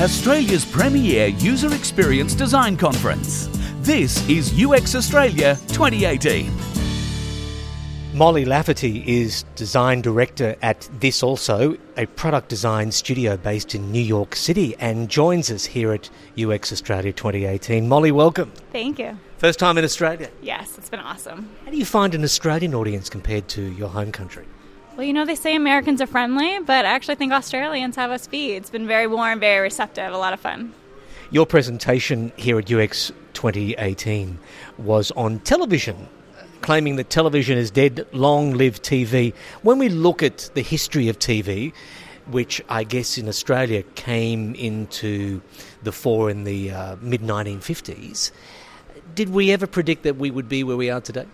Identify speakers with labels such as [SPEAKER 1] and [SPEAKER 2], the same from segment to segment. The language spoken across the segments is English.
[SPEAKER 1] Australia's premier user experience design conference. This is UX Australia 2018.
[SPEAKER 2] Molly Lafferty is design director at This Also, a product design studio based in New York City, and joins us here at UX Australia 2018. Molly, welcome.
[SPEAKER 3] Thank you.
[SPEAKER 2] First time in Australia.
[SPEAKER 3] Yes, it's been awesome.
[SPEAKER 2] How do you find an Australian audience compared to your home country?
[SPEAKER 3] Well, you know, they say Americans are friendly, but I actually think Australians have us beat. It's been very warm, very receptive, a lot of fun.
[SPEAKER 2] Your presentation here at UX 2018 was on television, claiming that television is dead, long live TV. When we look at the history of TV, which I guess in Australia came into the fore in the uh, mid 1950s, did we ever predict that we would be where we are today?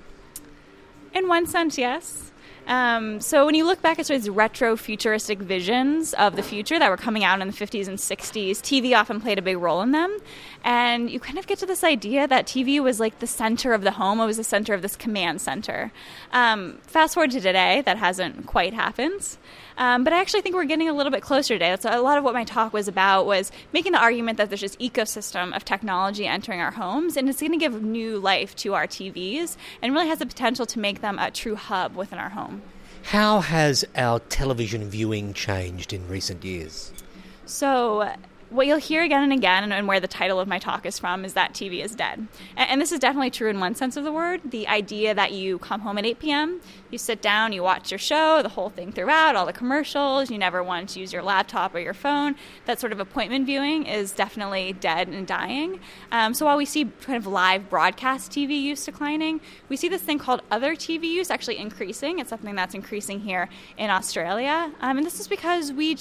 [SPEAKER 3] In one sense, yes. Um, so when you look back at sort of these retro futuristic visions of the future that were coming out in the 50s and 60s, TV often played a big role in them. And you kind of get to this idea that TV was like the center of the home. It was the center of this command center. Um, fast forward to today, that hasn't quite happened. Um, but I actually think we're getting a little bit closer today. That's a lot of what my talk was about was making the argument that there's this ecosystem of technology entering our homes, and it's going to give new life to our TVs, and really has the potential to make them a true hub within our home.
[SPEAKER 2] How has our television viewing changed in recent years?
[SPEAKER 3] So, what you'll hear again and again, and where the title of my talk is from, is that TV is dead. And this is definitely true in one sense of the word. The idea that you come home at 8 p.m., you sit down, you watch your show, the whole thing throughout, all the commercials, you never want to use your laptop or your phone. That sort of appointment viewing is definitely dead and dying. Um, so while we see kind of live broadcast TV use declining, we see this thing called other TV use actually increasing. It's something that's increasing here in Australia. Um, and this is because we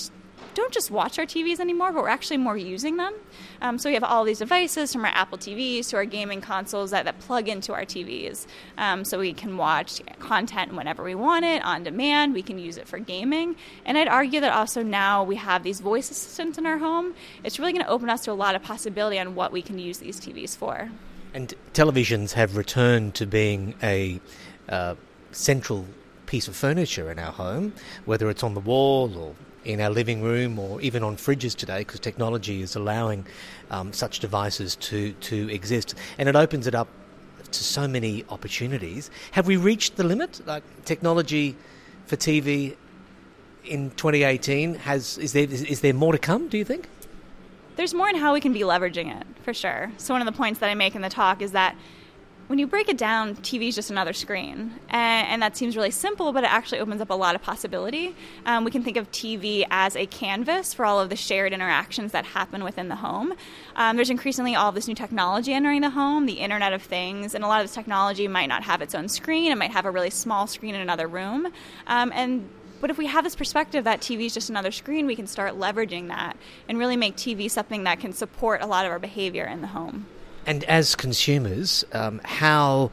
[SPEAKER 3] don't just watch our TVs anymore, but we're actually more using them. Um, so we have all these devices from our Apple TVs to our gaming consoles that, that plug into our TVs. Um, so we can watch content whenever we want it on demand. We can use it for gaming. And I'd argue that also now we have these voice assistants in our home. It's really going to open us to a lot of possibility on what we can use these TVs for.
[SPEAKER 2] And televisions have returned to being a uh, central piece of furniture in our home, whether it's on the wall or in our living room or even on fridges today because technology is allowing um, such devices to, to exist and it opens it up to so many opportunities. Have we reached the limit? Like technology for TV in 2018 has is there is there more to come? Do you think?
[SPEAKER 3] There's more in how we can be leveraging it for sure. So one of the points that I make in the talk is that when you break it down, TV is just another screen. And, and, that seems really simple, but it actually opens up a lot of possibility. Um, we can think of TV as a canvas for all of the shared interactions that happen within the home. Um, there's increasingly all this new technology entering the home, the Internet of Things, and a lot of this technology might not have its own screen. It might have a really small screen in another room. Um, and but if we have this perspective that TV is just another screen, we can start leveraging that and really make TV something that can support a lot of our behavior in the home.
[SPEAKER 2] And as consumers, um, how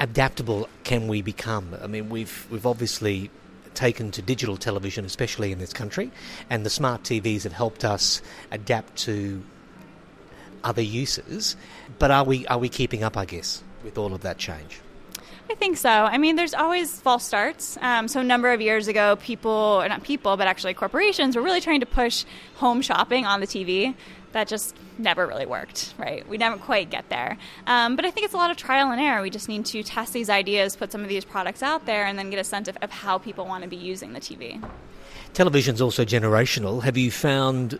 [SPEAKER 2] adaptable can we become? I mean, we've we've obviously taken to digital television, especially in this country, and the smart TVs have helped us adapt to other uses. But are we are we keeping up? I guess with all of that change.
[SPEAKER 3] I think so. I mean, there's always false starts. Um, so, a number of years ago, people, or not people, but actually corporations were really trying to push home shopping on the TV that just never really worked, right? We never quite get there. Um, but I think it's a lot of trial and error. We just need to test these ideas, put some of these products out there, and then get a sense of, of how people want to be using the TV.
[SPEAKER 2] Television's also generational. Have you found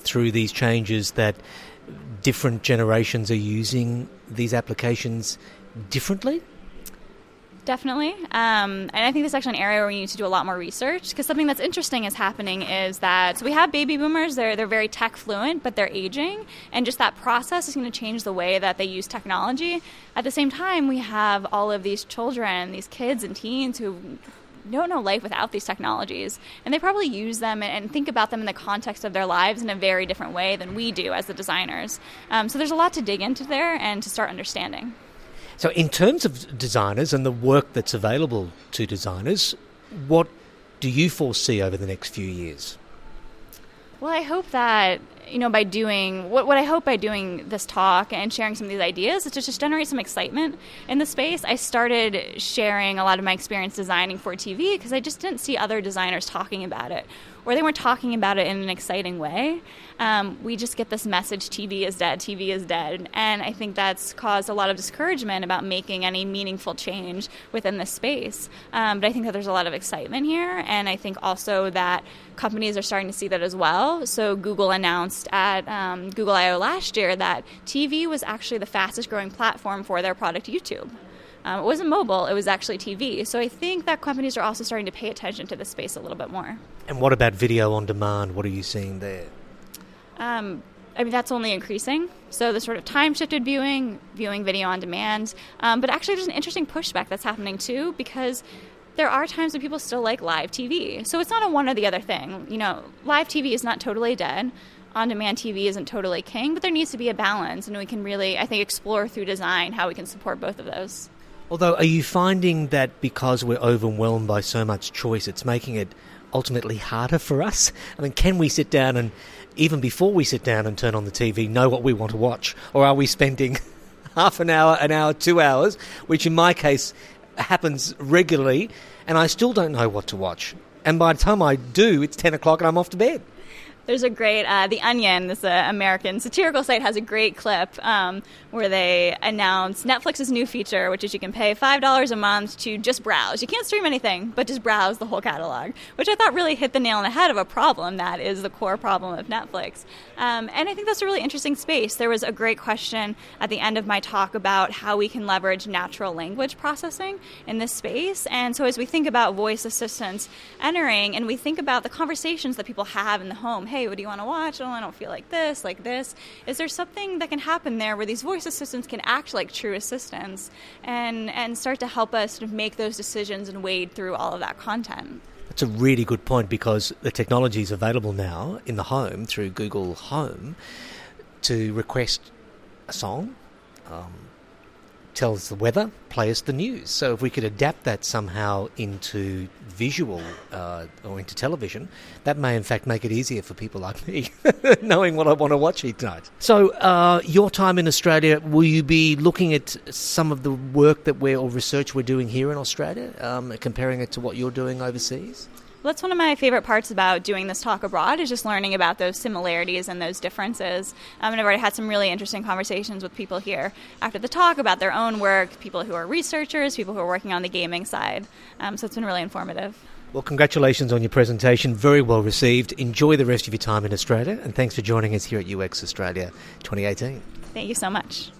[SPEAKER 2] through these changes that different generations are using these applications differently?
[SPEAKER 3] Definitely. Um, and I think this is actually an area where we need to do a lot more research because something that's interesting is happening is that so we have baby boomers, they're, they're very tech fluent, but they're aging. And just that process is going to change the way that they use technology. At the same time, we have all of these children, these kids and teens who don't know life without these technologies. And they probably use them and think about them in the context of their lives in a very different way than we do as the designers. Um, so there's a lot to dig into there and to start understanding.
[SPEAKER 2] So, in terms of designers and the work that's available to designers, what do you foresee over the next few years?
[SPEAKER 3] Well, I hope that you know by doing what, what I hope by doing this talk and sharing some of these ideas is to just generate some excitement in the space. I started sharing a lot of my experience designing for TV because I just didn't see other designers talking about it or they weren't talking about it in an exciting way. Um, we just get this message TV is dead, TV is dead. And I think that's caused a lot of discouragement about making any meaningful change within this space. Um, but I think that there's a lot of excitement here. And I think also that companies are starting to see that as well. So Google announced at um, Google I/O last year that TV was actually the fastest growing platform for their product YouTube. Um, it wasn't mobile, it was actually TV. So I think that companies are also starting to pay attention to this space a little bit more.
[SPEAKER 2] And what about video on demand? What are you seeing there?
[SPEAKER 3] Um, I mean, that's only increasing. So the sort of time shifted viewing, viewing video on demand. Um, but actually, there's an interesting pushback that's happening too because there are times when people still like live TV. So it's not a one or the other thing. You know, live TV is not totally dead. On demand TV isn't totally king, but there needs to be a balance. And we can really, I think, explore through design how we can support both of those.
[SPEAKER 2] Although, are you finding that because we're overwhelmed by so much choice, it's making it ultimately harder for us? I mean, can we sit down and, even before we sit down and turn on the TV, know what we want to watch? Or are we spending half an hour, an hour, two hours, which in my case happens regularly, and I still don't know what to watch? And by the time I do, it's 10 o'clock and I'm off to bed.
[SPEAKER 3] There's a great, uh, The Onion, this uh, American satirical site, has a great clip um, where they announce Netflix's new feature, which is you can pay $5 a month to just browse. You can't stream anything, but just browse the whole catalog, which I thought really hit the nail on the head of a problem that is the core problem of Netflix. Um, and I think that's a really interesting space. There was a great question at the end of my talk about how we can leverage natural language processing in this space. And so as we think about voice assistants entering and we think about the conversations that people have in the home, hey, what do you want to watch? Oh, I don't feel like this, like this. Is there something that can happen there where these voice assistants can act like true assistants and, and start to help us sort of make those decisions and wade through all of that content?
[SPEAKER 2] That's a really good point because the technology is available now in the home through Google Home to request a song, um, tell us the weather, play us the news. So if we could adapt that somehow into visual uh, or into television, that may in fact make it easier for people like me, knowing what I want to watch each night. So uh, your time in Australia, will you be looking at some of the work that we're or research we're doing here in Australia, um, comparing it to what you're doing overseas?
[SPEAKER 3] Well, that's one of my favorite parts about doing this talk abroad is just learning about those similarities and those differences. Um, and I've already had some really interesting conversations with people here after the talk about their own work, people who are researchers, people who are working on the gaming side. Um, so it's been really informative.
[SPEAKER 2] Well, congratulations on your presentation. Very well received. Enjoy the rest of your time in Australia, and thanks for joining us here at UX Australia 2018.
[SPEAKER 3] Thank you so much.